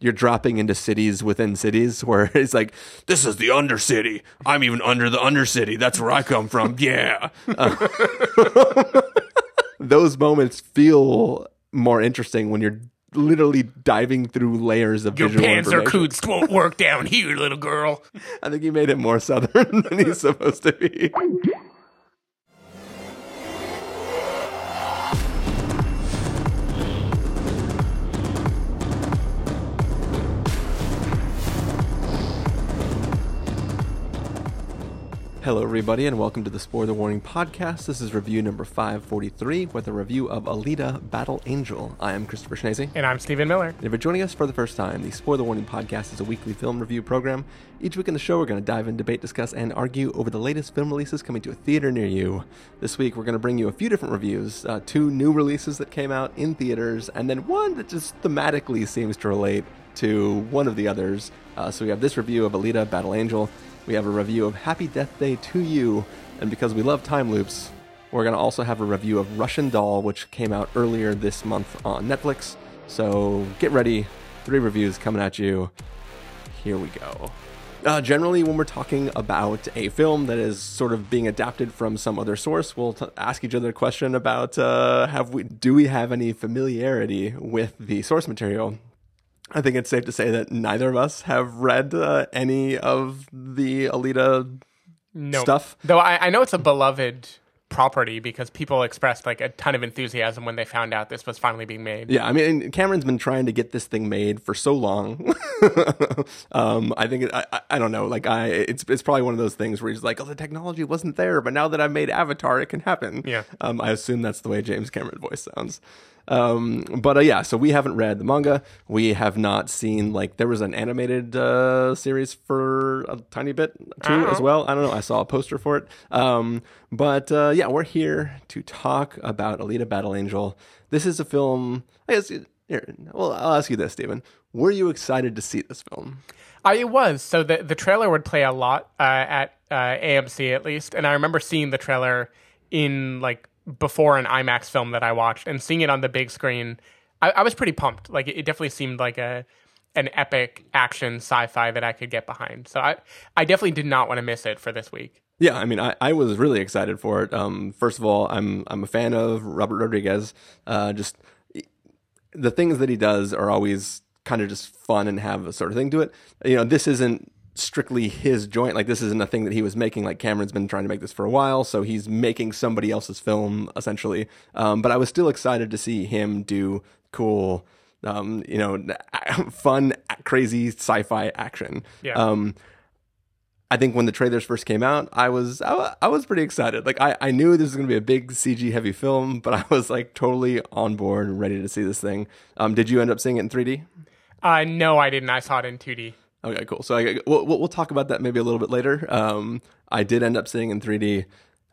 you're dropping into cities within cities where it's like this is the undercity i'm even under the undercity that's where i come from yeah Uh, those moments feel more interesting when you're literally diving through layers of Your visual Panzer information. Kunst won't work down here, little girl. I think he made it more southern than he's supposed to be. Hello, everybody, and welcome to the Spoiler Warning Podcast. This is review number 543 with a review of Alita Battle Angel. I am Christopher Schnese. And I'm Stephen Miller. And if you're joining us for the first time, the Spoiler Warning Podcast is a weekly film review program. Each week in the show, we're going to dive in, debate, discuss, and argue over the latest film releases coming to a theater near you. This week, we're going to bring you a few different reviews uh, two new releases that came out in theaters, and then one that just thematically seems to relate to one of the others. Uh, so we have this review of Alita Battle Angel. We have a review of Happy Death Day to You, and because we love time loops, we're going to also have a review of Russian Doll, which came out earlier this month on Netflix. So get ready. Three reviews coming at you. Here we go. Uh, generally, when we're talking about a film that is sort of being adapted from some other source, we'll t- ask each other a question about uh, have we do we have any familiarity with the source material? I think it's safe to say that neither of us have read uh, any of the Alita No. stuff. Though I, I know it's a beloved property because people expressed like a ton of enthusiasm when they found out this was finally being made. Yeah, I mean, Cameron's been trying to get this thing made for so long. um, I think I, I- I don't know. Like, I it's it's probably one of those things where he's like, "Oh, the technology wasn't there, but now that I've made Avatar, it can happen." Yeah. Um, I assume that's the way James Cameron voice sounds. Um, but uh, yeah, so we haven't read the manga. We have not seen like there was an animated uh, series for a tiny bit too as well. I don't know. I saw a poster for it. Um, but uh, yeah, we're here to talk about Alita Battle Angel. This is a film. I guess. Here, well, I'll ask you this, Stephen. Were you excited to see this film? I was. So the the trailer would play a lot uh, at uh, AMC at least, and I remember seeing the trailer in like before an IMAX film that I watched, and seeing it on the big screen. I, I was pretty pumped. Like it, it definitely seemed like a an epic action sci-fi that I could get behind. So I I definitely did not want to miss it for this week. Yeah, I mean, I, I was really excited for it. Um, first of all, I'm I'm a fan of Robert Rodriguez. Uh, just the things that he does are always kind of just fun and have a sort of thing to it. You know, this isn't strictly his joint. Like this isn't a thing that he was making. Like Cameron's been trying to make this for a while, so he's making somebody else's film essentially. Um, but I was still excited to see him do cool, um, you know, fun, crazy sci-fi action. Yeah. Um, I think when the trailers first came out, I was I, I was pretty excited. Like I, I knew this was going to be a big CG heavy film, but I was like totally on board, and ready to see this thing. Um, did you end up seeing it in 3D? Uh, no, I didn't. I saw it in 2D. Okay, cool. So I, we'll, we'll talk about that maybe a little bit later. Um, I did end up seeing in 3D.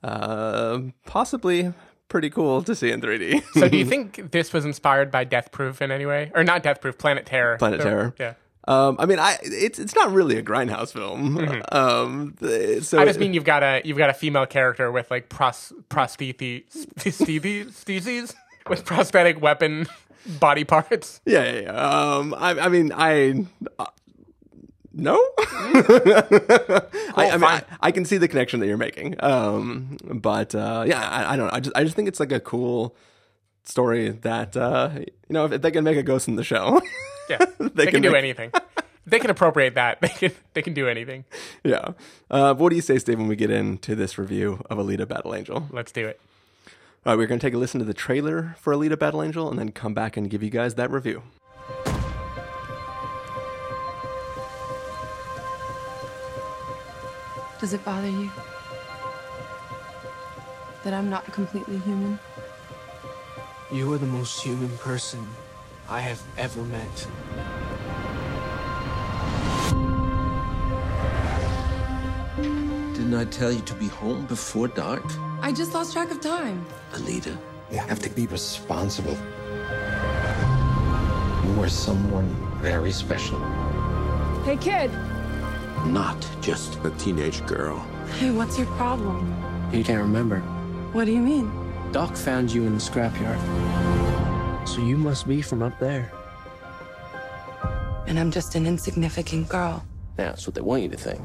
Uh, possibly pretty cool to see in 3D. So do you think this was inspired by Death Proof in any way, or not Death Proof, Planet Terror? Planet So- Terror. Yeah. um, I mean, I it's it's not really a grindhouse film. Um, so Mm-hmm. I just mean you've got a you've got a female character with like pros prostheses with prosthetic weapon body parts. Yeah, yeah, yeah. Um, I, I mean, I. No, I, I mean, I. I can see the connection that you're making. Um, but uh, yeah, I, I don't know. I just, I just think it's like a cool story that uh, you know, if, if they can make a Ghost in the Shell Yeah, they, can, do make- anything. They can appropriate that. They can they can do anything. yeah. Uh, what do you say, Steve, when we get into this review of Alita Battle Angel? Let's do it. All right, we're going to take a listen to the trailer for Alita Battle Angel and then come back and give you guys that review. Does it bother you that I'm not completely human? You are the most human person I have ever met. Didn't I tell you to be home before dark? I just lost track of time. Alita, You have to be responsible. You are someone very special. Hey, kid. Not just a teenage girl. Hey, what's your problem? You can't remember. What do you mean? Doc found you in the scrapyard. So you must be from up there. and I'm just an insignificant girl. That's what they want you to think.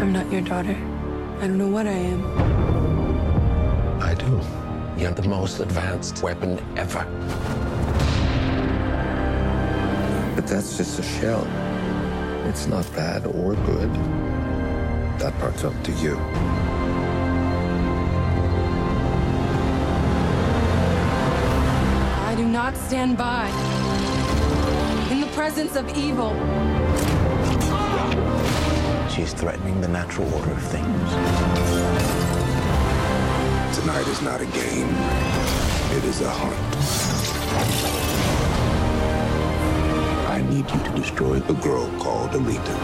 I'm not your daughter. I don't know what I am. I do. You're the most advanced weapon ever. But that's just a shell. It's not bad or good. That part's up to you. I do not stand by in the presence of evil. She's threatening the natural order of things. Tonight is not a game. It is a hunt. Need you to destroy the girl called Alita.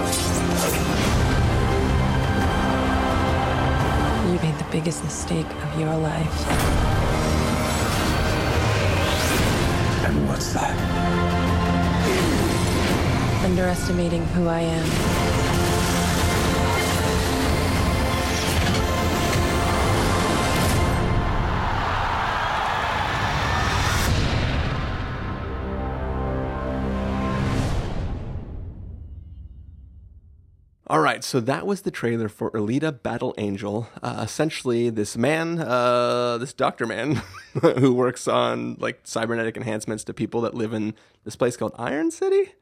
You made the biggest mistake of your life. And what's that? Underestimating who I am. Right, so that was the trailer for Alita Battle Angel. Uh, essentially, this man, uh, this doctor man, who works on like cybernetic enhancements to people that live in this place called Iron City.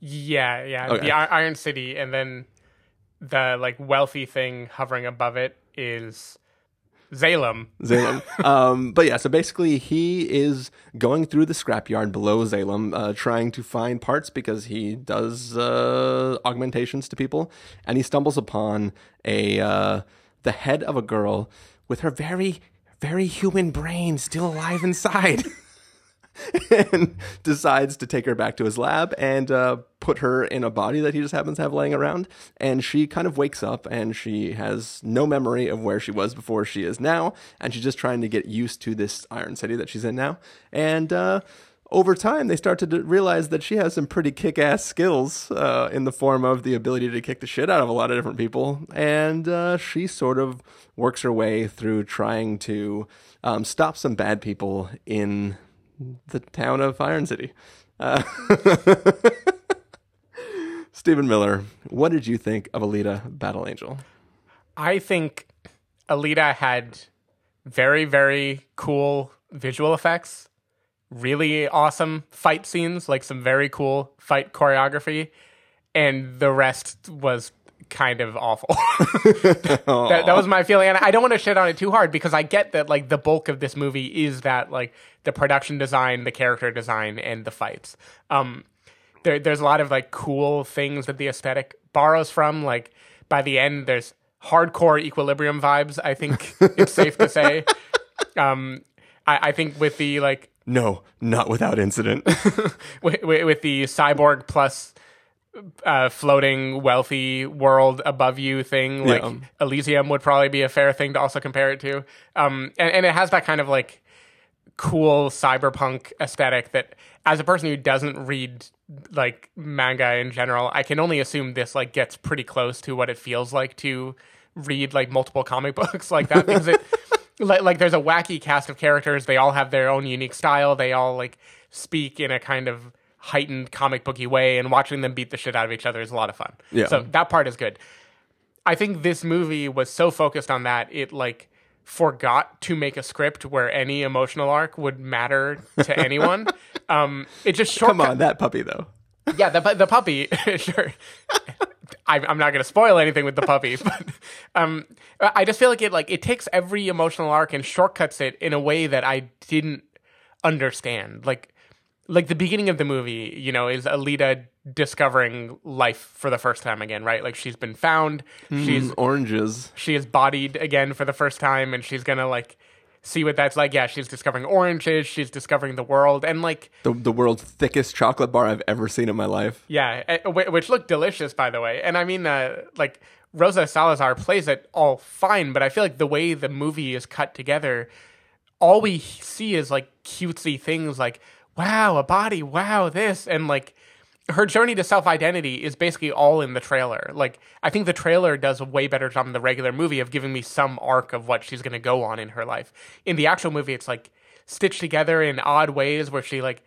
Yeah, yeah. Okay. The I- Iron City, and then the like wealthy thing hovering above it is Zalem. Zalem. um, but yeah, so basically, he is going through the scrapyard below Zalem, uh, trying to find parts because he does uh, augmentations to people, and he stumbles upon a uh, the head of a girl with her very, very human brain still alive inside. and decides to take her back to his lab and uh, put her in a body that he just happens to have laying around. And she kind of wakes up and she has no memory of where she was before she is now. And she's just trying to get used to this Iron City that she's in now. And uh, over time, they start to d- realize that she has some pretty kick ass skills uh, in the form of the ability to kick the shit out of a lot of different people. And uh, she sort of works her way through trying to um, stop some bad people in the town of Iron City. Uh, Stephen Miller, what did you think of Alita Battle Angel? I think Alita had very, very cool visual effects, really awesome fight scenes, like some very cool fight choreography, and the rest was kind of awful. that, that was my feeling. And I don't want to shit on it too hard because I get that like the bulk of this movie is that like the production design, the character design, and the fights. Um, there, there's a lot of like cool things that the aesthetic borrows from. Like by the end, there's hardcore equilibrium vibes. I think it's safe to say. Um, I, I think with the like No, not without incident. with, with, with the cyborg plus uh, floating wealthy world above you thing, like Yeah. Elysium would probably be a fair thing to also compare it to. Um, and, and it has that kind of like cool cyberpunk aesthetic that as a person who doesn't read like manga in general, I can only assume this like gets pretty close to what it feels like to read like multiple comic books like that because it like, like there's a wacky cast of characters. They all have their own unique style. They all like speak in a kind of heightened comic booky way, and watching them beat the shit out of each other is a lot of fun. Yeah. So that part is good. I think this movie was so focused on that it like forgot to make a script where any emotional arc would matter to anyone. um, it just shortcut. Come on, that puppy though. Yeah, the the puppy, sure. I'm, I'm not going to spoil anything with the puppy, but um, I just feel like it like it takes every emotional arc and shortcuts it in a way that I didn't understand. Like, like the beginning of the movie, you know, is Alita discovering life for the first time again, right? Like she's been found, she's Mm, oranges. she is bodied again for the first time, and she's gonna like see what that's like. Yeah, she's discovering oranges, she's discovering the world, and like The, the world's thickest chocolate bar I've ever seen in my life. yeah, eh, which looked delicious, by the way. And I mean, uh, like Rosa Salazar plays it all fine, but I feel like the way the movie is cut together, all we see is like cutesy things, like wow, a body, wow, this, and like her journey to self identity is basically all in the trailer. Like, I think the trailer does a way better job than the regular movie of giving me some arc of what she's going to go on in her life. In the actual movie, it's like stitched together in odd ways where she like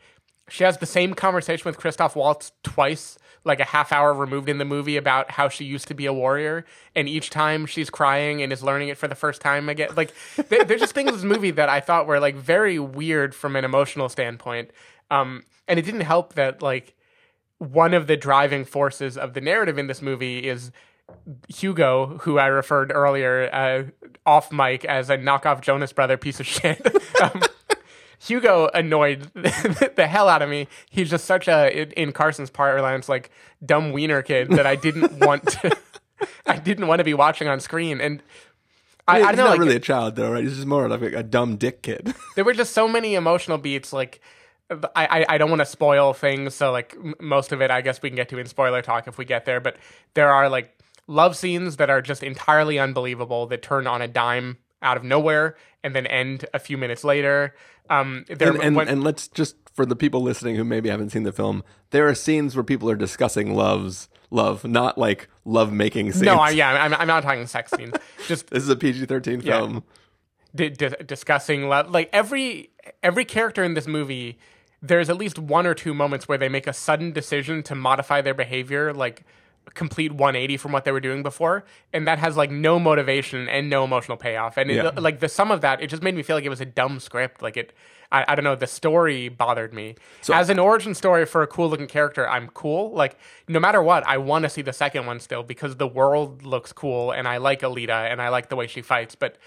she has the same conversation with Christoph Waltz twice, like a half hour removed in the movie about how she used to be a warrior, and each time she's crying and is learning it for the first time again. Like there, there's just things in this movie that I thought were like very weird from an emotional standpoint, um, and it didn't help that like one of the driving forces of the narrative in this movie is Hugo, who I referred earlier uh, off mic as a knockoff Jonas Brother piece of shit. um, Hugo annoyed the hell out of me. He's just such a, in Carson's parlance, like dumb wiener kid that I didn't want to. I didn't want to be watching on screen, and I, I don't know. not like, really a child though, right? He's just more like a dumb dick kid. there were just so many emotional beats like I, I, I don't want to spoil things so like m- most of it i guess we can get to in spoiler talk if we get there but there are like love scenes that are just entirely unbelievable that turn on a dime out of nowhere and then end a few minutes later um there and, and, when- and let's just for the people listening who maybe haven't seen the film, there are scenes where people are discussing loves, love, not like love making scenes. no I, yeah I'm, I'm not talking sex scenes just this is a PG thirteen Yeah. film. di- di- discussing love. Like every every character in this movie, there's at least one or two moments where they make a sudden decision to modify their behavior, like complete 180 from what they were doing before, and that has like no motivation and no emotional payoff. And it, like the sum of that, it just made me feel like it was a dumb script. Like it. I, I don't know. The story bothered me. As an origin story for a cool looking character, I'm cool. Like no matter what, I want to see the second one still because the world looks cool and I like Alita and I like the way she fights. But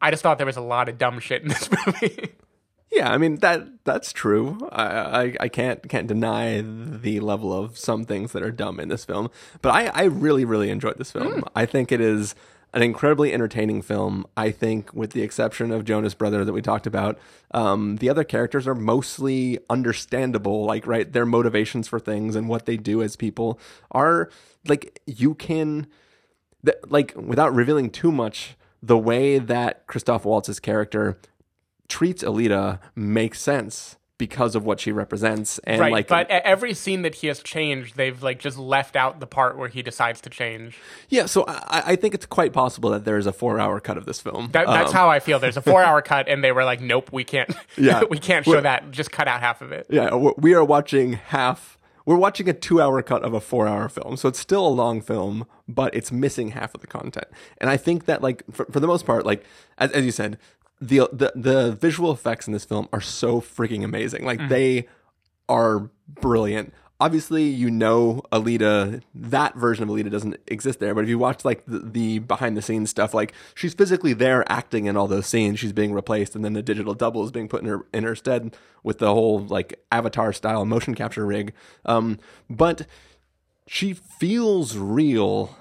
I just thought there was a lot of dumb shit in this movie. Yeah, I mean that that's true. I, I I can't can't deny the level of some things that are dumb in this film, but I I really really enjoyed this film. I think it is an incredibly entertaining film. I think, with the exception of Jonas Brother that we talked about, um, the other characters are mostly understandable. Like, right, their motivations for things and what they do as people are like you can th- like without revealing too much, the way that Christoph Waltz's character treats Alita makes sense because of what she represents and right. like but every scene that he has changed, they've like just left out the part where he decides to change. yeah so I, I think it's quite possible that there's a four hour cut of this film That, that's Um, how I feel. There's a four hour cut, and they were like, "Nope, we can't. Yeah. we can't show that. Just cut out half of it." yeah we are watching half we're watching a two hour cut of a four hour film so it's still a long film but it's missing half of the content and i think that like for, for the most part like as, as you said the, the the visual effects in this film are so freaking amazing. Like they are brilliant. Obviously you know alita that version of alita doesn't exist there but if you watch like the, the behind the scenes stuff like she's physically there acting in all those scenes. She's being replaced and then the digital double is being put in her in her stead with the whole like avatar style motion capture rig. Um but she feels real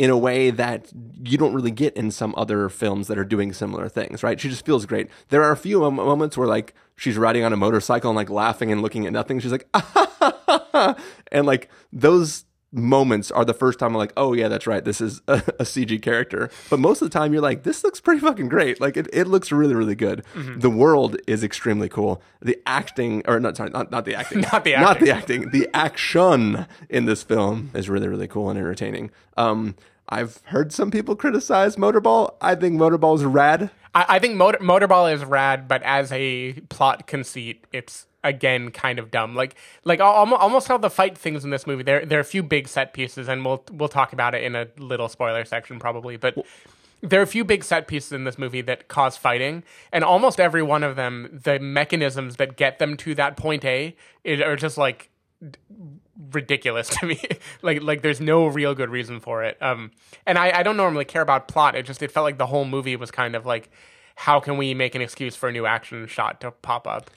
in a way that you don't really get in some other films that are doing similar things, right? She just feels great. There are a few moments where like she's riding on a motorcycle and like laughing and looking at nothing. She's like, and like those moments are the first time I'm like, oh yeah, that's right. This is a, a CG character. But most of the time you're like, this looks pretty fucking great. Like it, it looks really, really good. The world is extremely cool. The acting, or not, sorry, not, not the acting. Not the acting, Not the acting. The action in this film is really, really cool and entertaining. Um, I've heard some people criticize Motorball. I think Motorball is rad. I, I think Motor, Motorball is rad, but as a plot conceit, it's again kind of dumb. Like like al- almost all the fight things in this movie. There there are a few big set pieces, and we'll we'll talk about it in a little spoiler section probably. But there are a few big set pieces in this movie that cause fighting, and almost every one of them, the mechanisms that get them to that point A, are just like ridiculous to me. like like there's no real good reason for it. Um and I, I don't normally care about plot. It just it felt like the whole movie was kind of like how can we make an excuse for a new action shot to pop up?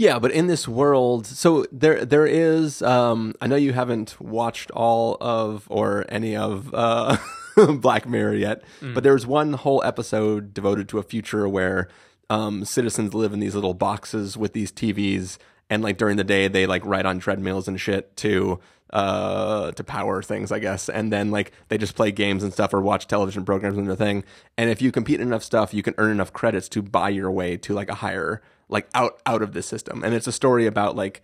Yeah, but in this world, so there there is. Um, I know you haven't watched all of or any of uh, Black Mirror yet, but there's one whole episode devoted to a future where um, citizens live in these little boxes with these TVs, and like during the day they like ride on treadmills and shit to uh to power things i guess and then like they just play games and stuff or watch television programs and their thing and if you compete in enough stuff you can earn enough credits to buy your way to like a higher like out out of the system and it's a story about like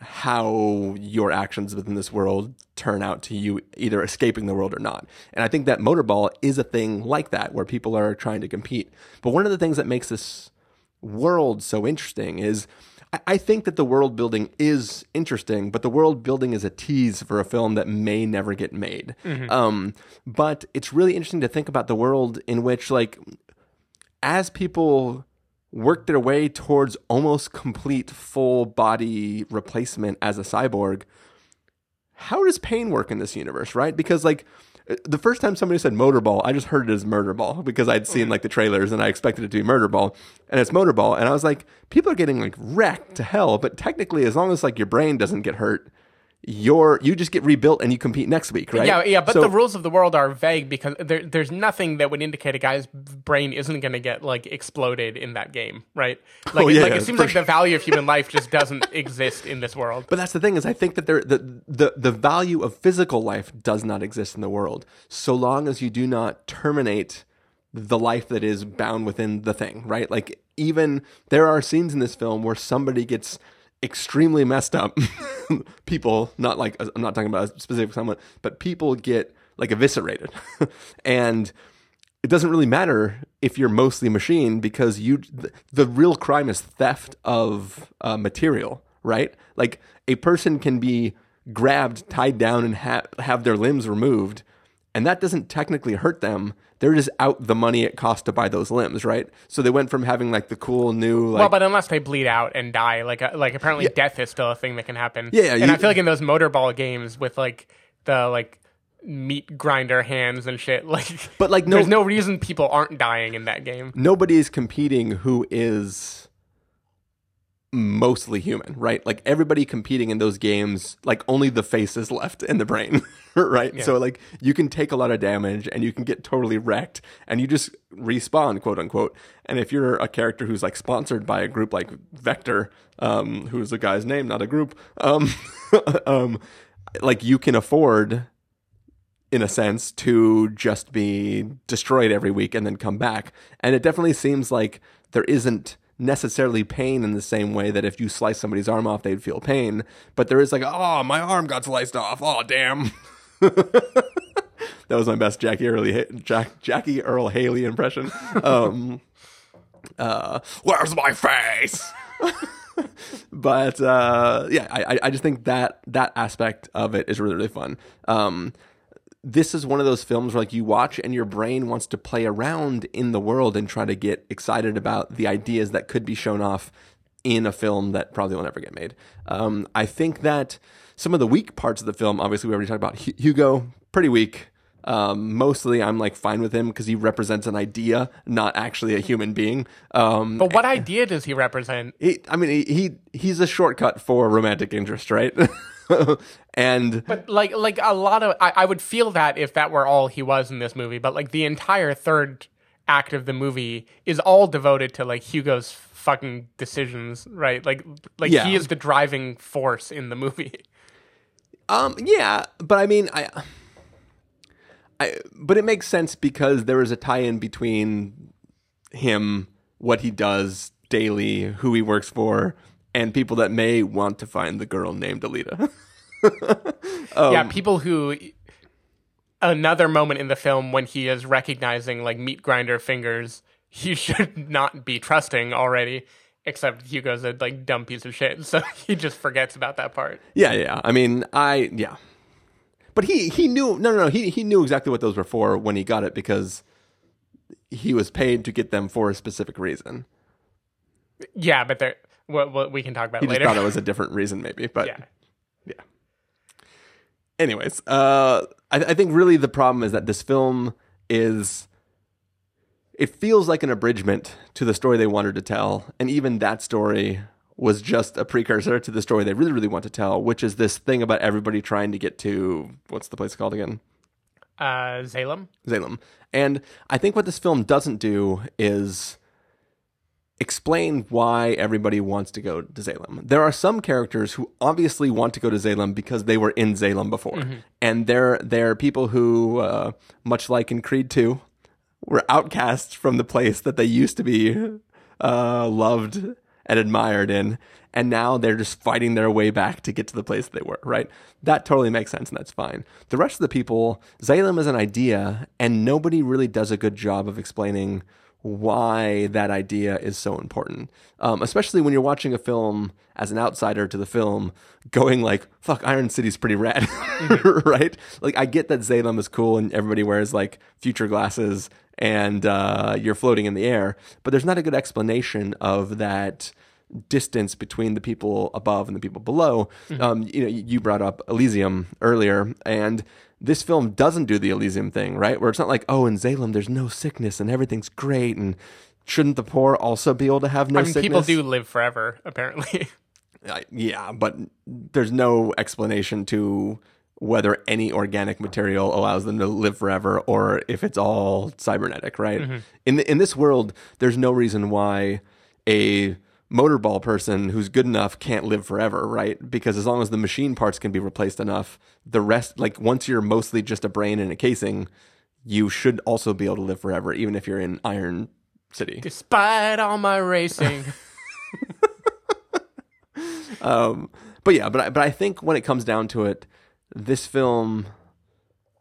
how your actions within this world turn out to you either escaping the world or not. And I think that motorball is a thing like that where people are trying to compete. But one of the things that makes this world so interesting is I- I think that the world building is interesting, but the world building is a tease for a film that may never get made. Um, but it's really interesting to think about the world in which, like, as people work their way towards almost complete full body replacement as a cyborg, how does pain work in this universe, right? Because like the first time somebody said motorball, I just heard it as murder ball because I'd seen mm. like the trailers and I expected it to be murder ball, and it's motorball, and I was like, people are getting like wrecked to hell, but technically, as long as like your brain doesn't get hurt, you're you just get rebuilt and you compete next week, right? Yeah, yeah, but So- the rules of the world are vague because there, there's nothing that would indicate a guy's brain isn't going to get like exploded in that game, right? Like, Oh, yeah, like yeah, it seems like the value of human life just doesn't exist in this world. But that's the thing is, I think that there the, the the value of physical life does not exist in the world, so long as you do not terminate the life that is bound within the thing, right? Like even there are scenes in this film where somebody gets extremely messed up. people, not like I'm not talking about a specific someone, but people get like eviscerated, and it doesn't really matter if you're mostly machine because you the, the real crime is theft of uh, material right like a person can be grabbed tied down and ha- have their limbs removed and that doesn't technically hurt them they're just out the money it costs to buy those limbs right so they went from having like the cool new like well, but unless they bleed out and die, like uh, like apparently death is still a thing that can happen. Yeah, and you- I feel like in those motorball games with like the like meat grinder hands and shit, like But, like, no- there's no reason people aren't dying in that game. nobody is competing who is mostly human, right? Like everybody competing in those games, like only the face is left in the brain, right? So like you can take a lot of damage and you can get totally wrecked and you just respawn, quote unquote. And if you're a character who's like sponsored by a group like Vector, um, who's a guy's name, not a group, um, um, like you can afford in a sense, to just be destroyed every week and then come back. And it definitely seems like there isn't necessarily pain in the same way that if you slice somebody's arm off, they'd feel pain. But there is like, oh, my arm got sliced off. Oh, damn. that was my best Jackie Early Jack, Jackie Earl Haley impression. Um, uh, where's my face? but uh, yeah, I, I- I just think that that aspect of it is really really fun. Um, this is one of those films where like you watch and your brain wants to play around in the world and try to get excited about the ideas that could be shown off in a film that probably will never get made. Um, I think that some of the weak parts of the film, obviously we already talked about Hu- Hugo, pretty weak. Um, mostly I'm like fine with him because he represents an idea, not actually a human being. Um, But what idea does he represent? he, I mean, he, he he's a shortcut for romantic interest, right? and But like like a lot of I, I would feel that if that were all he was in this movie, but like the entire third act of the movie is all devoted to like Hugo's fucking decisions, right? Like like Yeah. he is the driving force in the movie. Um, yeah, but I mean, I, I, but it makes sense because there is a tie-in between him, what he does daily, who he works for, and people that may want to find the girl named Alita. yeah, Um, people who another moment in the film when he is recognizing like meat grinder fingers, he should not be trusting already. Except Hugo's a like dumb piece of shit, so he just forgets about that part. yeah, yeah. I mean, I yeah, but he he knew no no no he he knew exactly what those were for when he got it because he was paid to get them for a specific reason. Yeah, but there, what, what we can talk about He it just thought it was a different reason, maybe. But yeah. anyways, uh, I, I think really the problem is that this film is. It feels like an abridgment to the story they wanted to tell, and even that story was just a precursor to the story they really, really want to tell, which is this thing about everybody trying to get to what's the place called again? Uh, Zalem. Salem. And I think what this film doesn't do is explain why everybody wants to go to Zalem. There are some characters who obviously want to go to Zalem because they were in Zalem before. And they're, they're people who, uh, much like in Creed 2, were outcasts from the place that they used to be uh, loved and admired in. And now they're just fighting their way back to get to the place they were, right? That totally makes sense and that's fine. The rest of the people, Zalem is an idea, and nobody really does a good job of explaining why that idea is so important. Um, especially when you're watching a film as an outsider to the film, going like, "Fuck, Iron City's pretty rad," right? Like, I get that Zalem is cool and everybody wears like future glasses and uh, you're floating in the air, but there's not a good explanation of that distance between the people above and the people below. Um, you know, you brought up Elysium earlier, and this film doesn't do the Elysium thing, right? Where it's not like, oh, in Zalem there's no sickness and everything's great, and shouldn't the poor also be able to have no I mean, sickness? people do live forever, apparently. Uh, yeah, but there's no explanation to whether any organic material allows them to live forever or if it's all cybernetic, right? In the, in this world, there's no reason why a motorball person who's good enough can't live forever, right? Because as long as the machine parts can be replaced enough, the rest like once you're mostly just a brain and a casing, you should also be able to live forever even if you're in Iron City. Despite all my racing. Um, but yeah, but I, but I think when it comes down to it, this film,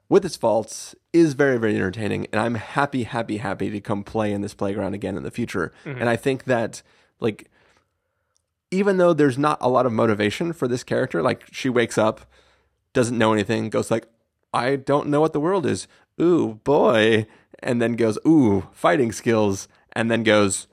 with its faults, is very very entertaining, and I'm happy, happy, happy to come play in this playground again in the future. And I think that like, even though there's not a lot of motivation for this character, like she wakes up, doesn't know anything, goes like, I don't know what the world is. Ooh boy, and then goes, ooh fighting skills, and then goes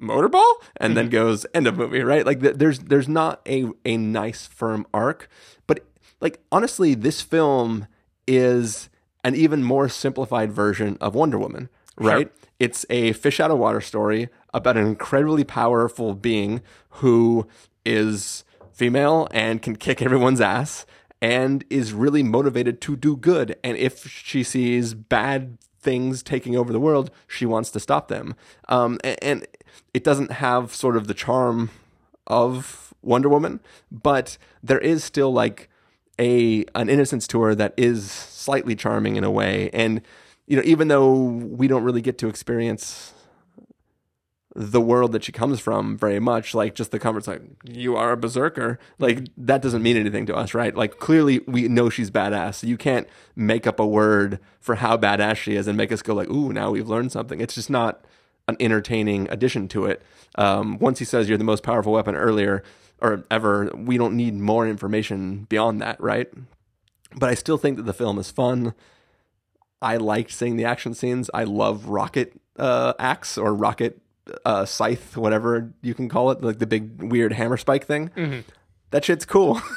motorball? and then mm-hmm. goes end of movie right? Like there's there's not a a nice firm arc. But like honestly this film is an even more simplified version of Wonder Woman right? It's a fish out of water story about an incredibly powerful being who is female and can kick everyone's ass and is really motivated to do good and if she sees bad things taking over the world, she wants to stop them. Um, a- and, it doesn't have sort of the charm of Wonder Woman, but there is still like a an innocence to her that is slightly charming in a way. And you know, even though we don't really get to experience the world that she comes from very much like just the converse like you are a berserker. Like that doesn't mean anything to us right? Like clearly we know she's badass. You can't make up a word for how badass she is and make us go like ooh now we've learned something. It's just not an entertaining addition to it. Um, once he says you're the most powerful weapon earlier or ever we don't need more information beyond that right? But i still think that the film is fun. I liked seeing the action scenes. I love rocket uh, axe or rocket uh, scythe, whatever you can call it, like the big weird hammer spike thing. That shit's cool.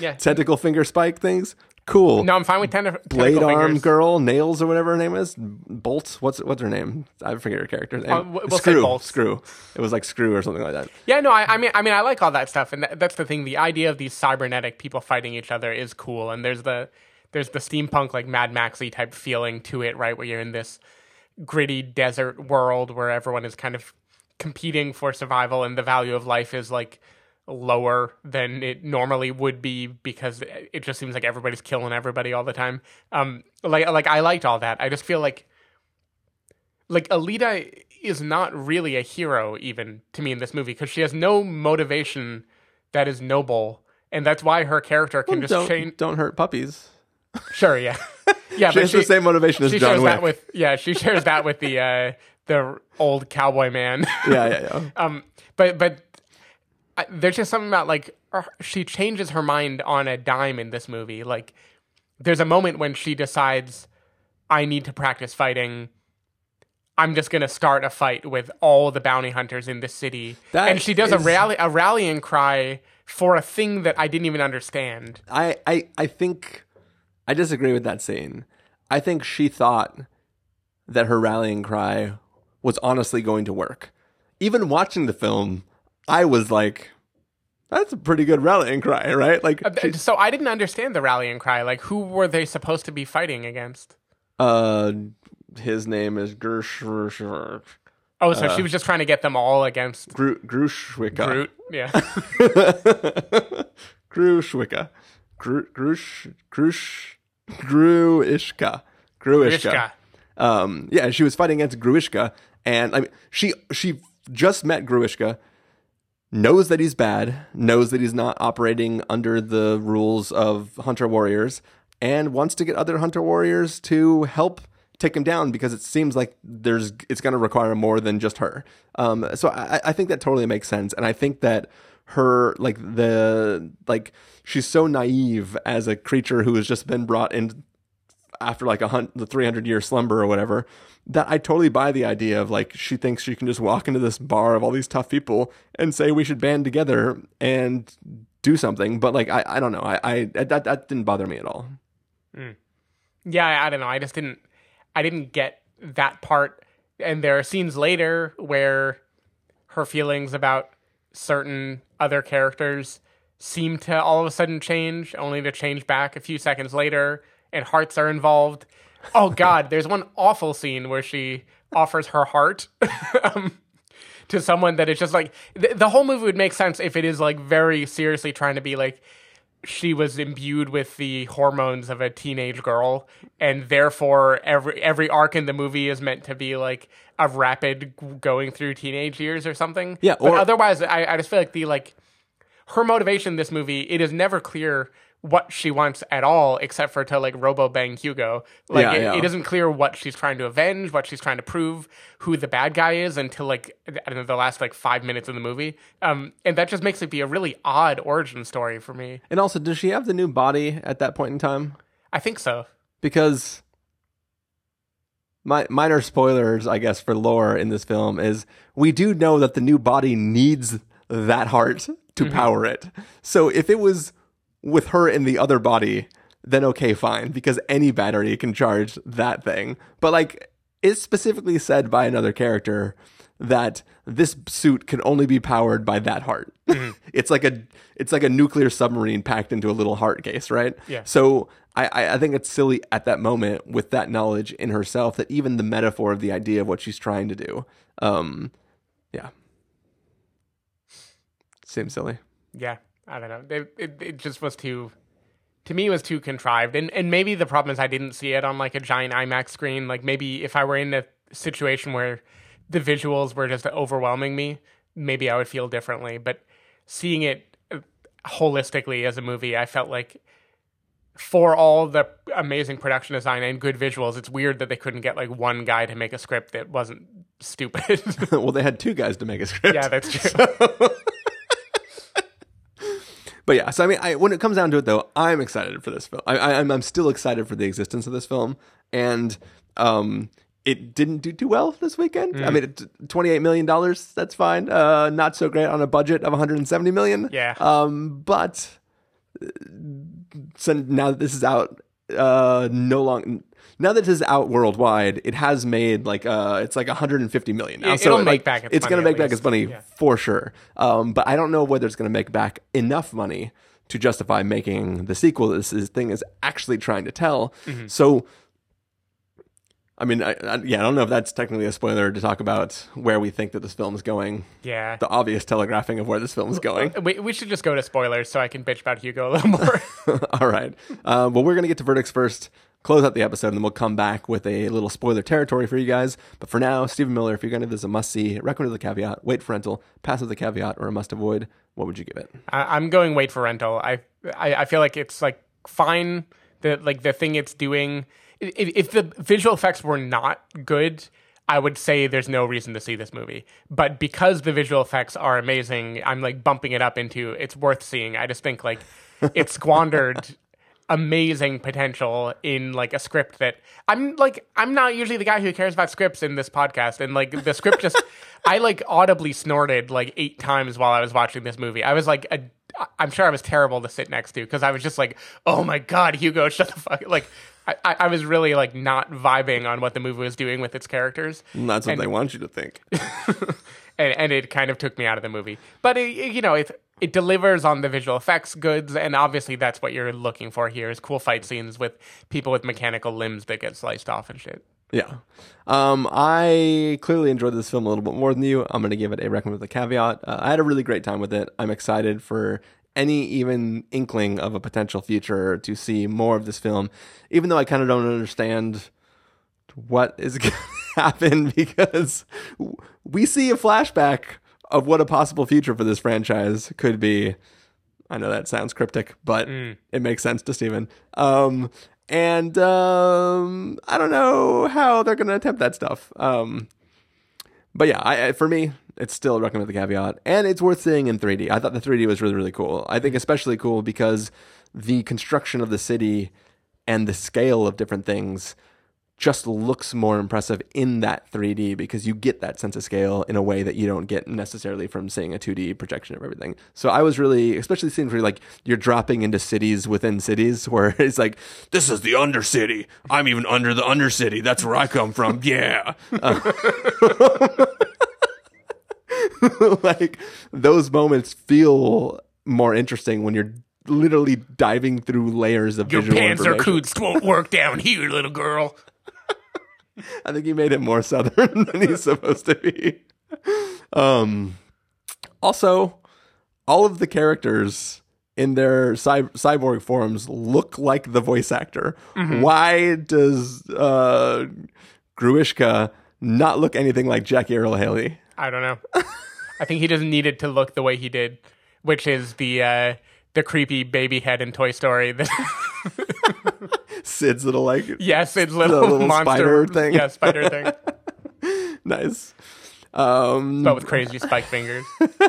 Yeah. Tentacle finger spike things, cool. No, I'm fine with ten- Blade arm fingers. girl, nails or whatever her name is, Bolt. What's what's her name? I forget her character name. Uh, we'll Screw. Bolt. Screw. It was like Screw or something like that. Yeah, no, I, I mean, I mean, I like all that stuff, and that, that's the thing. The idea of these cybernetic people fighting each other is cool, and there's the there's the steampunk like Mad Maxy type feeling to it, right? Where you're in this gritty desert world where everyone is kind of competing for survival, and the value of life is like lower than it normally would be because it just seems like everybody's killing everybody all the time. Um, like like I liked all that. I just feel like like Alita is not really a hero even to me in this movie because she has no motivation that is noble, and that's why her character can just don't, change. don't hurt puppies. Sure, yeah, yeah, She has the same motivation as she John shares Wick. that with yeah, she shares that with the uh, the old cowboy man. yeah, yeah, yeah. um, but but I, there's just something about like her- she changes her mind on a dime in this movie. Like there's a moment when she decides I need to practice fighting. I'm just gonna start a fight with all the bounty hunters in this city, That and she does a rally a rallying cry for a thing that I didn't even understand. I, I, I think I disagree with that scene. I think she thought that her rallying cry was honestly going to work. Even watching the film, I was like, that's a pretty good rallying cry, right? Like, Uh, So I didn't understand the rallying cry. Like, who were they supposed to be fighting against? uh, his name is Gersh. Oh, so she was just trying to get them all against Gru, Grushwicka. Groot. Yeah. Grushwicka. Gru, Grush, Grush, Grewishka. Grewishka. Um, yeah, she was fighting against Grewishka, and I mean, she she just met Grewishka, knows that he's bad, knows that he's not operating under the rules of hunter warriors, and wants to get other hunter warriors to help take him down because it seems like there's it's going to require more than just her. Um, so I, I think that totally makes sense, and I think that her like the like she's so naive as a creature who has just been brought in after like a hundred, the 300 year slumber or whatever that I totally buy the idea of like she thinks she can just walk into this bar of all these tough people and say we should band together and do something but like I, I don't know I, I that that didn't bother me at all mm. yeah, I, I don't know. I just didn't I didn't get that part. And there are scenes later where her feelings about certain other characters seem to all of a sudden change, only to change back a few seconds later, and hearts are involved. Oh God, there's one awful scene where she offers her heart um, to someone that is just like the, the whole movie would make sense if it is like very seriously trying to be like she was imbued with the hormones of a teenage girl and therefore every every arc in the movie is meant to be like a rapid going through teenage years or something. Yeah, but or- otherwise I, I just feel like the like her motivation in this movie it is never clear what she wants at all except for to like robo bang hugo. Like Yeah, it, yeah. it isn't clear what she's trying to avenge what she's trying to prove who the bad guy is until like I don't know, the last like five minutes of the movie. Um and that just makes it be a really odd origin story for me. And also does she have the new body at that point in time? I think so. Because my minor spoilers, I guess, for lore in this film is we do know that the new body needs that heart to mm-hmm. power it. So if it was with her in the other body, then okay, fine, because any battery can charge that thing. But like, it's specifically said by another character that this suit can only be powered by that heart. it's like a it's like a nuclear submarine packed into a little heart case, right? Yeah. So I, I I think it's silly at that moment with that knowledge in herself that even the metaphor of the idea of what she's trying to do, um, yeah, seems silly. yeah i don't know it, it, it just was too to me it was too contrived and and maybe the problem is i didn't see it on like a giant imax screen like maybe if i were in a situation where the visuals were just overwhelming me maybe i would feel differently but seeing it uh, holistically as a movie i felt like for all the amazing production design and good visuals it's weird that they couldn't get like one guy to make a script that wasn't stupid well, they had two guys to make a script. yeah that's true But yeah, so I mean, I, when it comes down to it, though, I'm excited for this film. I, I, I'm, I'm still excited for the existence of this film, and um, it didn't do too well this weekend. I mean, 28 million dollars, that's fine. Uh, not so great on a budget of 170 million. Yeah. Um, but so now that this is out, uh, no long. Now that this is out worldwide, it has made like uh, it's like 150 million now. It- so it'll like, make back its It's gonna make back its money Yeah. for sure. Um, but I don't know whether it's going to make back enough money to justify making the sequel that this is, thing is actually trying to tell. Mm-hmm. So, I mean, I, I, yeah, I don't know if that's technically a spoiler to talk about where we think that this film is going. yeah The obvious telegraphing of where this film is going. we, we should just go to spoilers so i can bitch about hugo a little more All right. Uh, well, we're going to get to verdicts first, close out the episode, and then we'll come back with a little spoiler territory for you guys. But for now, Stephen Miller, if you're going to, this is a must see, recommend with the caveat, wait for rental, pass with the caveat, or a must avoid, what would you give it? I, I'm going wait for rental. I, I I feel like it's like fine. The like the thing it's doing. If, if the visual effects were not good, I would say there's no reason to see this movie. But because the visual effects are amazing, I'm like bumping it up into it's worth seeing. I just think like it squandered amazing potential in like a script that I'm like I'm not usually the guy who cares about scripts in this podcast and like the script just I like audibly snorted like eight times while I was watching this movie. I was like a I'm sure I was terrible to sit next to because I was just like, oh my god, Hugo, shut the fuck like I, I was really like not vibing on what the movie was doing with its characters And that's what And- they want you to think. and, and it kind of took me out of the movie. But it, you know, it it delivers on the visual effects goods, and obviously that's what you're looking for here is cool fight scenes with people with mechanical limbs that get sliced off and shit. Yeah. Um, I clearly enjoyed this film a little bit more than you. I'm going to give it a recommend with a caveat. Uh, I had a really great time with it. I'm excited for any even inkling of a potential future to see more of this film, even though I kind of don't understand what is going to happen because we see a flashback of what a possible future for this franchise could be. I know that sounds cryptic, but it makes sense to Stephen. Um, and um, I don't know how they're going to attempt that stuff. Um, but yeah, I, I, for me, it's still recommend the caveat, and it's worth seeing in 3D. I thought the 3D was really really cool. I think especially cool because the construction of the city and the scale of different things just looks more impressive in that 3D because you get that sense of scale in a way that you don't get necessarily from seeing a 2D projection of everything. So I was really, especially seeing where like you're dropping into cities within cities where it's like, this is the undercity. I'm even under the undercity. That's where I come from. Yeah. Uh, like those moments feel more interesting when you're literally diving through layers of Your visual Panzer information. Kunst won't work down here, little girl. I think he made it more southern than he's supposed to be. Um, also, all of the characters in their cy- cyborg forms look like the voice actor. Why does uh, Grewishka not look anything like Jackie Earle Haley? I don't know. I think he just needed to look the way he did, which is the uh, the creepy baby head in Toy Story. That Sid's little like yes, it's little, little monster spider thing. Yeah, spider thing, nice. Um, but with crazy spike fingers.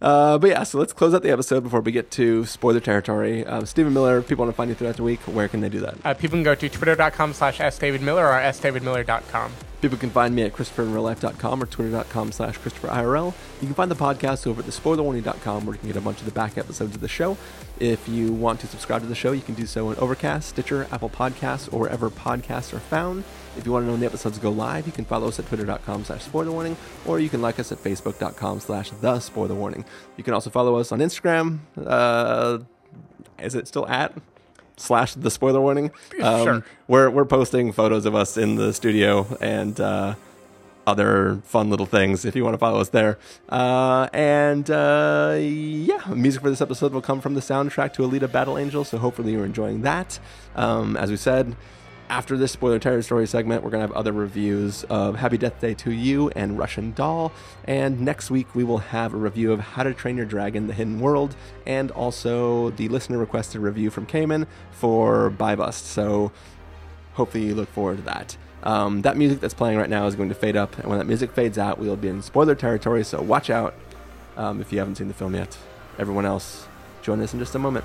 Uh, but yeah, so let's close out the episode before we get to spoiler territory. Um, Stephen Miller, if people want to find you throughout the week, where can they do that? Uh, people can go to twitter.com slash sdavidmiller or sdavidmiller.com. People can find me at ChristopherInRealLife.com or Twitter.com slash ChristopherIRL. You can find the podcast over at TheSpoilerWarning.com where you can get a bunch of the back episodes of the show. If you want to subscribe to the show, you can do so on Overcast, Stitcher, Apple Podcasts, or wherever podcasts are found. If you want to know when the episodes go live, you can follow us at Twitter.com slash SpoilerWarning, or you can like us at Facebook.com slash The SpoilerWarning. You can also follow us on Instagram. Uh, is it still at? Slash the spoiler warning. Um, Sure. We're we're posting photos of us in the studio and uh, other fun little things if you want to follow us there. Uh, and uh, yeah, music for this episode will come from the soundtrack to Alita Battle Angel. So hopefully you're enjoying that. Um, as we said. After this spoiler territory segment, we're going to have other reviews of Happy Death Day to You and Russian Doll. And next week, we will have a review of How to Train Your Dragon The Hidden World and also the listener requested review from Cayman for Buy Bust. So hopefully you look forward to that. Um, that music that's playing right now is going to fade up, and when that music fades out, we'll be in spoiler territory, so watch out um, if you haven't seen the film yet. Everyone else, join us in just a moment.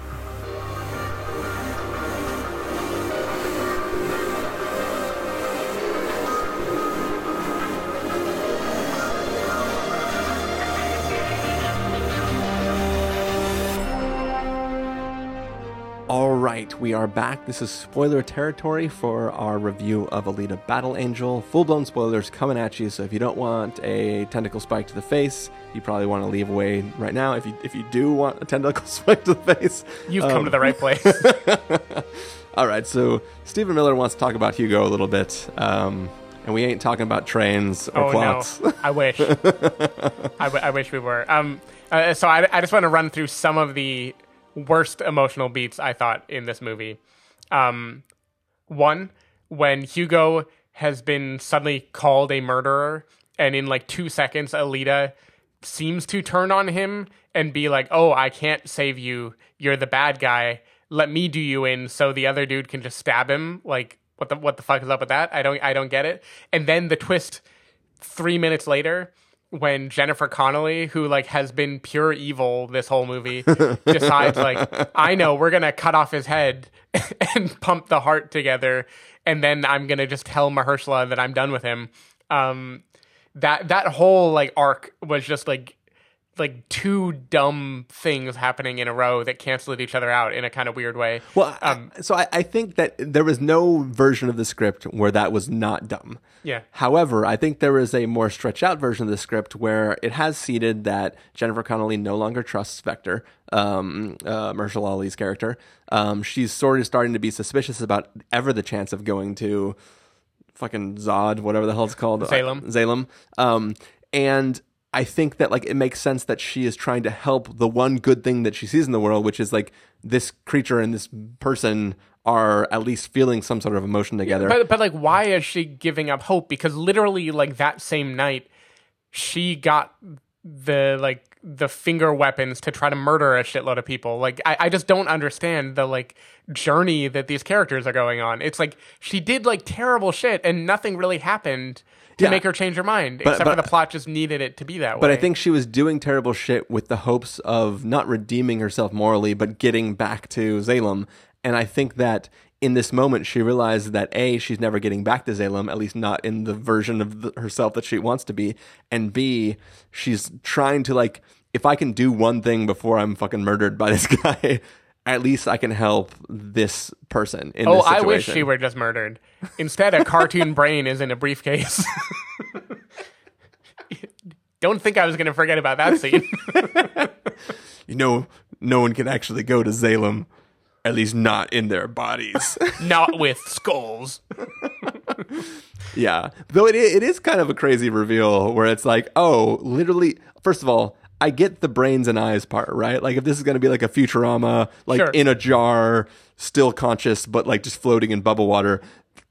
All right, we are back. This is spoiler territory for our review of Alita Battle Angel. Full blown spoilers coming at you. So if you don't want a tentacle spike to the face, you probably want to leave away right now. If you if you do want a tentacle spike to the face, You've come um, to the right place. All right, so Stephen Miller wants to talk about Hugo a little bit, um, and we ain't talking about trains or oh clocks. no, I wish. I, w- I wish we were. Um, uh, so I, I just want to run through some of the worst emotional beats I thought in this movie. Um, one, when Hugo has been suddenly called a murderer, and in like two seconds, Alita seems to turn on him and be like, "Oh, I can't save you. You're the bad guy. Let me do you in, so the other dude can just stab him." Like, what the what the fuck is up with that? I don't I don't get it. And then the twist three minutes later when Jennifer Connelly, who like has been pure evil this whole movie, decides like, I know we're gonna cut off his head and pump the heart together, and then I'm gonna just tell Mahershala that I'm done with him. Um, that that whole like arc was just like like two dumb things happening in a row that canceled each other out in a kind of weird way. Well, I- um, so I, I think that there was no version of the script where that was not dumb. Yeah. However, I think there is a more stretched out version of the script where it has seeded that Jennifer Connelly no longer trusts Vector, um, uh, Mahershala Ali's character. Um, she's sort of starting to be suspicious about ever the chance of going to fucking Zod, whatever the hell it's called, Zalem. Zalem. Um, and I think that like it makes sense that she is trying to help the one good thing that she sees in the world, which is like this creature and this person are at least feeling some sort of emotion together. But but like, why is she giving up hope? Because literally, like that same night, she got the like the finger weapons to try to murder a shitload of people. Like I, I just don't understand the like journey that these characters are going on. It's like she did like terrible shit and nothing really happened to Yeah. make her change her mind. But- except but- for the plot just needed it to be that way. But I think she was doing terrible shit with the hopes of not redeeming herself morally, but getting back to Zalem. And I think that in this moment, she realized that A, she's never getting back to Zalem, at least not in the version of the, herself that she wants to be. And B, she's trying to, like, if I can do one thing before I'm fucking murdered by this guy, at least I can help this person in Oh, this I wish she were just murdered. Instead, a cartoon brain is in a briefcase. Don't think I was going to forget about that scene. You know, no one can actually go to Zalem, at least not in their bodies. Not with skulls. Yeah, though it it is kind of a crazy reveal where it's like, oh, literally. First of all, I get the brains and eyes part, right? Like if this is going to be like a Futurama, like Sure. in a jar, still conscious, but like just floating in bubble water.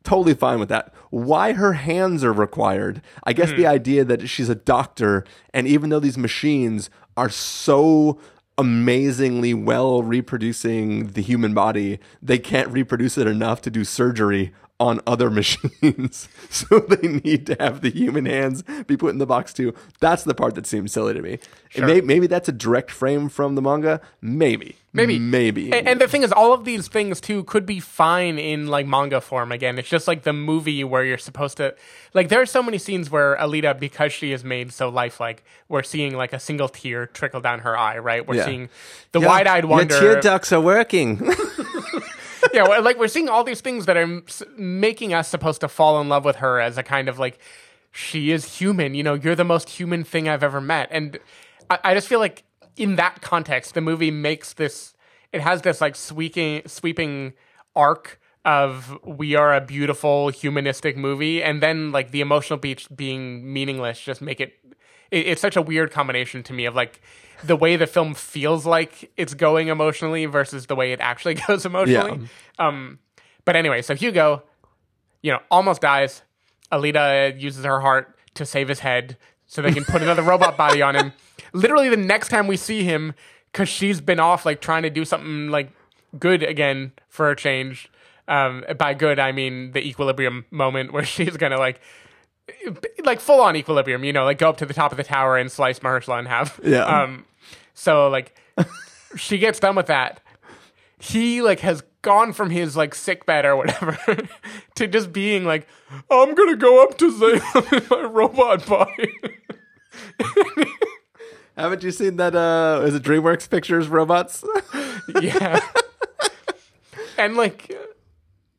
Totally fine with that. Why her hands are required? I guess the hmm. idea that she's a doctor, and even though these machines are so amazingly well reproducing the human body, they can't reproduce it enough to do surgery on other machines. so they need to have the human hands be put in the box too. That's the part that seems silly to me. And may, maybe that's a direct frame from the manga. Maybe. Maybe. Maybe. And, and the thing is, all of these things too could be fine in like manga form. Again, it's just like the movie where you're supposed to like. There are so many scenes where Alita, because she is made so lifelike, we're seeing like a single tear trickle down her eye. Right, we're Yeah. seeing the wide-eyed wonder. Your tear ducts are working. yeah, like we're seeing all these things that are making us supposed to fall in love with her as a kind of like she is human. You know, you're the most human thing I've ever met, and I, I just feel like in that context, the movie makes this. It has this like sweeping, sweeping arc of we are a beautiful humanistic movie, and then like the emotional beats being meaningless just make it. it it's such a weird combination to me of like the way the film feels like it's going emotionally versus the way it actually goes emotionally. Um, but anyway, so Hugo, you know, almost dies. Alita uses her heart to save his head so they can put another robot body on him. Literally, the next time we see him, because she's been off like trying to do something like good again for a change. Um, by good, I mean the equilibrium moment where she's gonna like, like full on equilibrium. You know, like go up to the top of the tower and slice Mahershala in half. Yeah. Um, so like, she gets done with that he like has gone from his like sick bed or whatever to just being like, I'm gonna go up to Zayla in my robot body. Haven't you seen that? Uh, is it DreamWorks Pictures robots? yeah. and like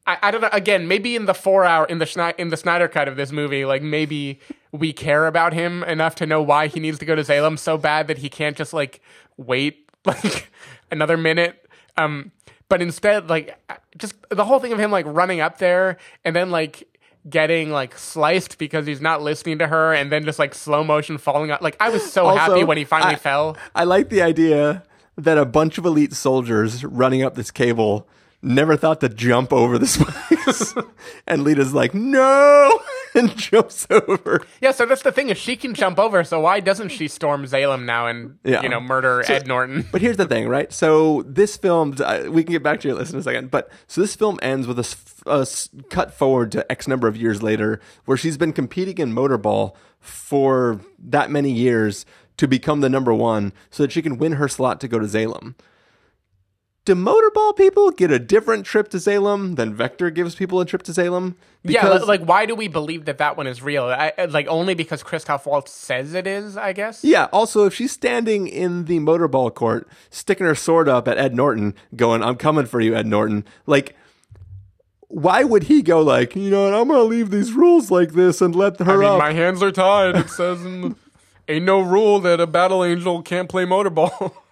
I, I don't know again, maybe in the four hour in the Schne- in the Snyder cut of this movie, like maybe we care about him enough to know why he needs to go to Zalem so bad that he can't just like wait like another minute. Um but instead like just the whole thing of him like running up there and then like getting like sliced because he's not listening to her and then just like slow motion falling out like I was so Also, happy when he finally I- fell. I like the idea that a bunch of elite soldiers running up this cable never thought to jump over the spikes. and Lita's like, no, and jumps over. Yeah, so that's the thing is she can jump over, so why doesn't she storm Zalem now and Yeah. you know murder Ed Norton? But here's the thing, right? So this film, uh, we can get back to your list in a second. But so this film ends with a, a cut forward to X number of years later, where she's been competing in motorball for that many years to become the number one, so that she can win her slot to go to Zalem. Do motorball people get a different trip to Zalem than Vector gives people a trip to Zalem? yeah, like why do we believe that that one is real? I, like only because Christoph Waltz says it is, I guess. Yeah. Also, if she's standing in the motorball court, sticking her sword up at Ed Norton, going, "I'm coming for you, Ed Norton," like. Why would he go like, you know what, I'm gonna leave these rules like this and let her I mean, up? my hands are tied. It says in the, ain't no rule that a battle angel can't play motorball.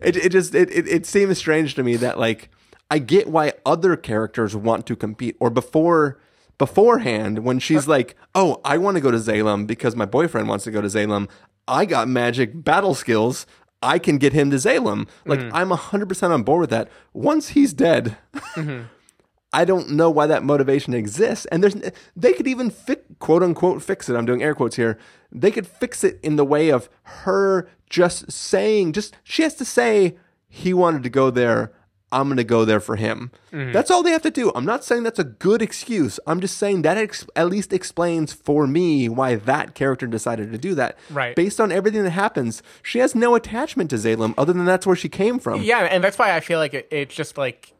It, it just it, it, it seems strange to me that like I get why other characters want to compete or before beforehand when she's like, "Oh, I want to go to Zalem because my boyfriend wants to go to Zalem. I got magic battle skills. I can get him to Zalem." Like mm. I'm 100% on board with that. Once he's dead, mm-hmm. I don't know why that motivation exists. And there's they could even fi- quote unquote fix it. I'm doing air quotes here. They could fix it in the way of her just saying, just she has to say he wanted to go there. I'm going to go there for him. Mm-hmm. That's all they have to do. I'm not saying that's a good excuse. I'm just saying that ex- at least explains for me why that character decided to do that. Right. Based on everything that happens, she has no attachment to Zalem other than that's where she came from. Yeah, and that's why I feel like it, it's just like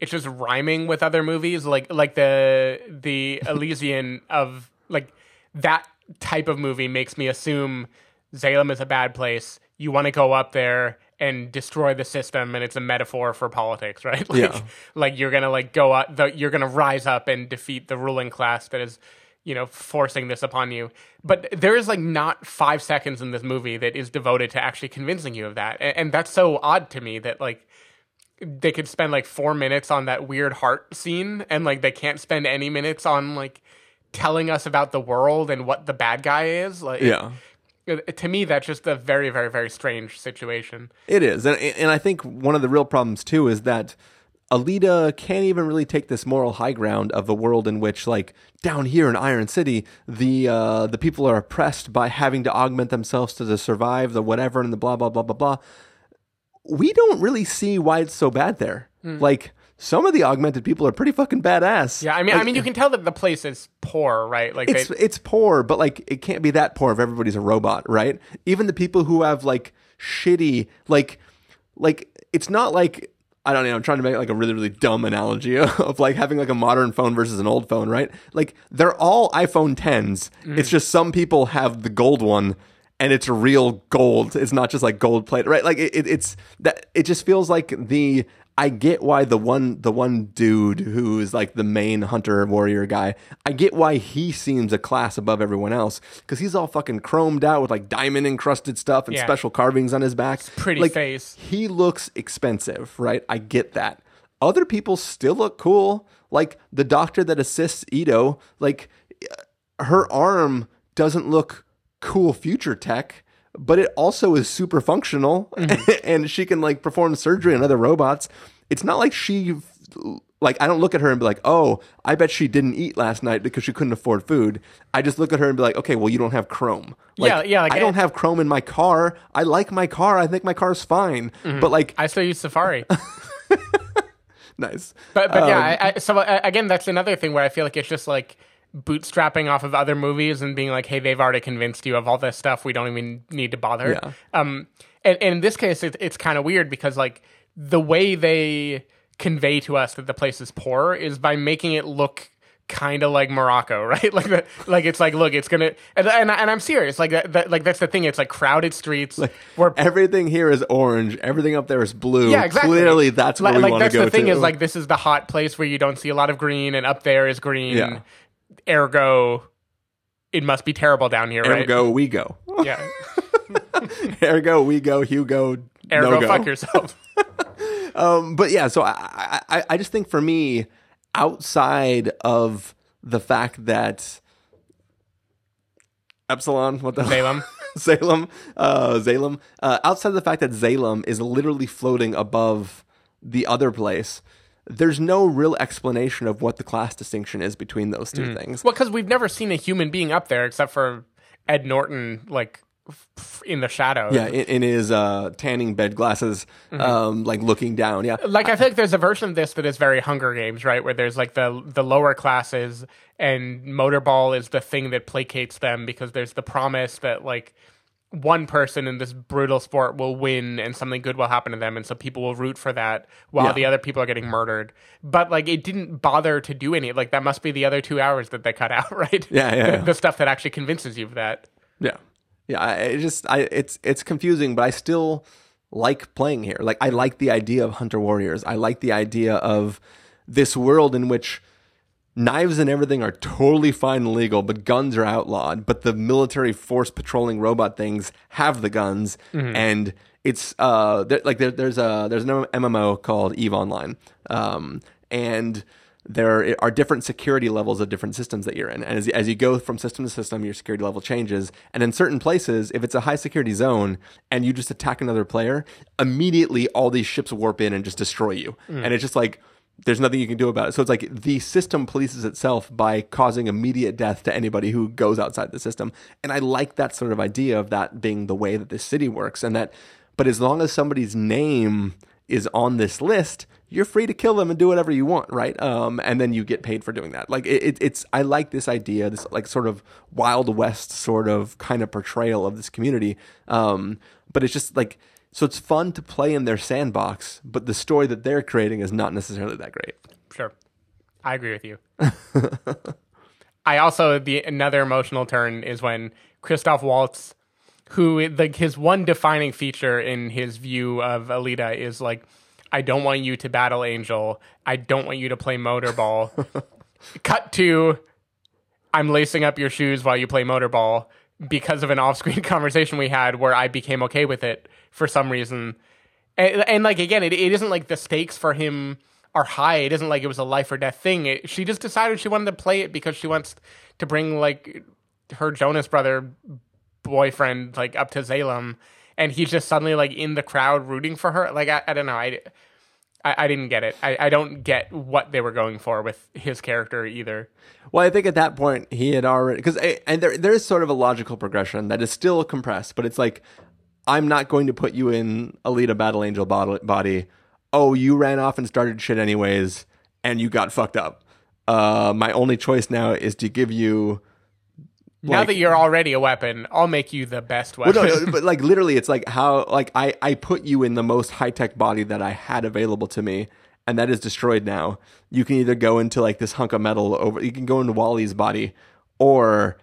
it's just rhyming with other movies, like like the the Elysium of like that type of movie makes me assume Zalem is a bad place. You want to go up there and destroy the system, and it's a metaphor for politics, right? Like, Yeah. like you're gonna like go up, the, you're gonna rise up and defeat the ruling class that is you know forcing this upon you but there is like not five seconds in this movie that is devoted to actually convincing you of that and, and that's so odd to me that like they could spend like four minutes on that weird heart scene and like they can't spend any minutes on like telling us about the world and what the bad guy is like Yeah. To me that's just a very very very strange situation It is, and and I think one of the real problems too is that Alita can't even really take this moral high ground of a world in which, like down here in Iron City, the uh, the people are oppressed by having to augment themselves to, to survive the whatever and the blah blah blah blah blah. We don't really see why it's so bad there. Like some of the augmented people are pretty fucking badass. Yeah i mean i mean you can tell that the place is poor right like it's they, it's poor, but like it can't be that poor if everybody's a robot, right? Even the people who have like shitty like like it's not like I don't know, I'm trying to make like a really, really dumb analogy of like having like a modern phone versus an old phone, right? Like they're all iPhone 10s. Mm. It's just some people have the gold one and it's real gold. It's not just like gold plate, right? Like it, it, it's that it just feels like the I get why the one the one dude who is like the main hunter warrior guy. I get why he seems a class above everyone else because he's all fucking chromed out with like diamond encrusted stuff and Yeah. special carvings on his back. pretty like, face. He looks expensive, right? I get that. Other people still look cool. Like the doctor that assists Ito, like her arm doesn't look cool future tech, but it also is super functional and she can like perform surgery on other robots. It's not like she like I don't look at her and be like, "Oh, I bet she didn't eat last night because she couldn't afford food." I just look at her and be like, "Okay, well, you don't have chrome." Like, Yeah, yeah, like, I don't have chrome in my car. I like my car. I think my car's fine. But like, i still use safari nice. But but yeah, Um, I, I, so uh, again, that's another thing where I feel like it's just like bootstrapping off of other movies and being like, hey, they've already convinced you of all this stuff. We don't even need to bother. Yeah. Um, and, and in this case, it, it's kind of weird because like the way they convey to us that the place is poor is by making it look kind of like Morocco, right? Like the, like it's like look, it's gonna and and, and I'm serious. Like that, that like that's the thing. It's like crowded streets where Everything here is orange. Everything up there is blue. yeah, exactly. Clearly, that's where like, we like want to that's go the thing to. is like this is the hot place where you don't see a lot of green, and up there is green. Yeah. Ergo, it must be terrible down here, right? Ergo, we go. Yeah. Ergo, we go. Hugo, Ergo, no go. fuck yourself. Um, but yeah, so I, I, I just think for me, outside of the fact that Epsilon, what the Zalem. Zalem, uh, Zalem, uh, outside of the fact that Zalem is literally floating above the other place, there's no real explanation of what the class distinction is between those two things. well, because we've never seen a human being up there except for Ed Norton, like f- in the shadow. Yeah, in, in his uh, tanning bed glasses, um, like looking down. Yeah, like I feel like there's a version of this that is very Hunger Games, right? Where there's like the the lower classes, and Motorball is the thing that placates them because there's the promise that like one person in this brutal sport will win and something good will happen to them, and so people will root for that while Yeah. the other people are getting murdered. But like it didn't bother to do any like that must be the other two hours that they cut out, right? Yeah, yeah, The, yeah. the stuff that actually convinces you of that. Yeah, yeah. I it just, I, it's, it's confusing, but I still like playing here. Like, I like the idea of hunter warriors. I like the idea of this world in which knives and everything are totally fine and legal, but guns are outlawed. But the military force patrolling robot things have the guns, and it's uh, there, like there, there's a there's an MMO called Eve Online, um, and there are different security levels of different systems that you're in. And as, as you go from system to system, your security level changes. And in certain places, if it's a high security zone and you just attack another player, immediately all these ships warp in and just destroy you. And it's just like, there's nothing you can do about it. So it's like the system polices itself by causing immediate death to anybody who goes outside the system. And I like that sort of idea of that being the way that this city works. And that, but as long as somebody's name is on this list, you're free to kill them and do whatever you want, right? Um, and then you get paid for doing that. Like it, it, it's, I like this idea, this like sort of Wild West sort of kind of portrayal of this community. Um, but it's just like so it's fun to play in their sandbox, but the story that they're creating is not necessarily that great. Sure. I agree with you. I also the another emotional turn is when Christoph Waltz, who like his one defining feature in his view of Alita is like, I don't want you to battle Angel. I don't want you to play motorball. Cut to I'm lacing up your shoes while you play motorball because of an off-screen conversation we had where I became okay with it for some reason. And, and like again, it, it isn't like the stakes for him are high. It isn't like it was a life or death thing. It, she just decided she wanted to play it because she wants to bring like her Jonas brother boyfriend like up to Zalem, and he's just suddenly like in the crowd rooting for her. Like I, I don't know. I, I, I didn't get it. I, I don't get what they were going for with his character either. Well, I think at that point he had already because eh, and there there is sort of a logical progression that is still compressed, but it's like I'm not going to put you in Alita Battle Angel body. Oh, you ran off and started shit anyways, and you got fucked up. Uh, my only choice now is to give you. Like, now that you're already a weapon, I'll make you the best weapon. Well, no, but like literally, it's like how like I I put you in the most high tech body that I had available to me, and that is destroyed now. You can either go into like this hunk of metal over. You can go into Wally's body, or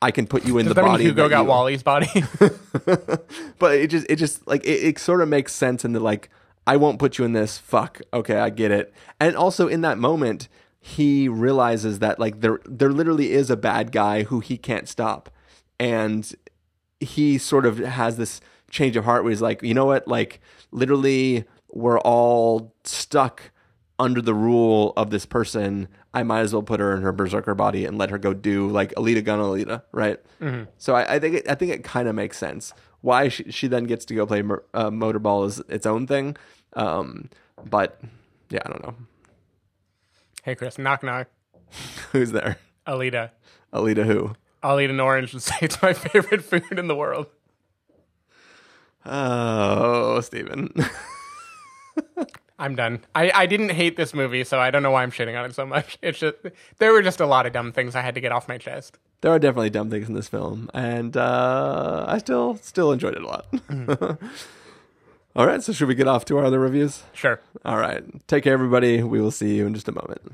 I can put you in Does the that body. Mean Hugo got you, Wally's body. but it just it just like it, it sort of makes sense in the like I won't put you in this. Fuck. Okay, I get it. And also in that moment, he realizes that like there there literally is a bad guy who he can't stop, and he sort of has this change of heart where he's like, you know what, like literally we're all stuck under the rule of this person, I might as well put her in her berserker body and let her go do like Alita Gun Alita, right? Mm-hmm. So I, I, think it, I think it kind of makes sense why she, she then gets to go play uh, motorball is its own thing, um, but yeah, I don't know. Hey Chris, knock knock. Who's there? Alita. Alita who? I'll eat an orange and say it's my favorite food in the world. Oh, Stephen. I'm done. I, I didn't hate this movie, so I don't know why I'm shitting on it so much. It's just there were just a lot of dumb things I had to get off my chest. There are definitely dumb things in this film, and uh, I still still enjoyed it a lot. Mm-hmm. All right, so should we get off to our other reviews? Sure. All right. Take care, everybody. We will see you in just a moment.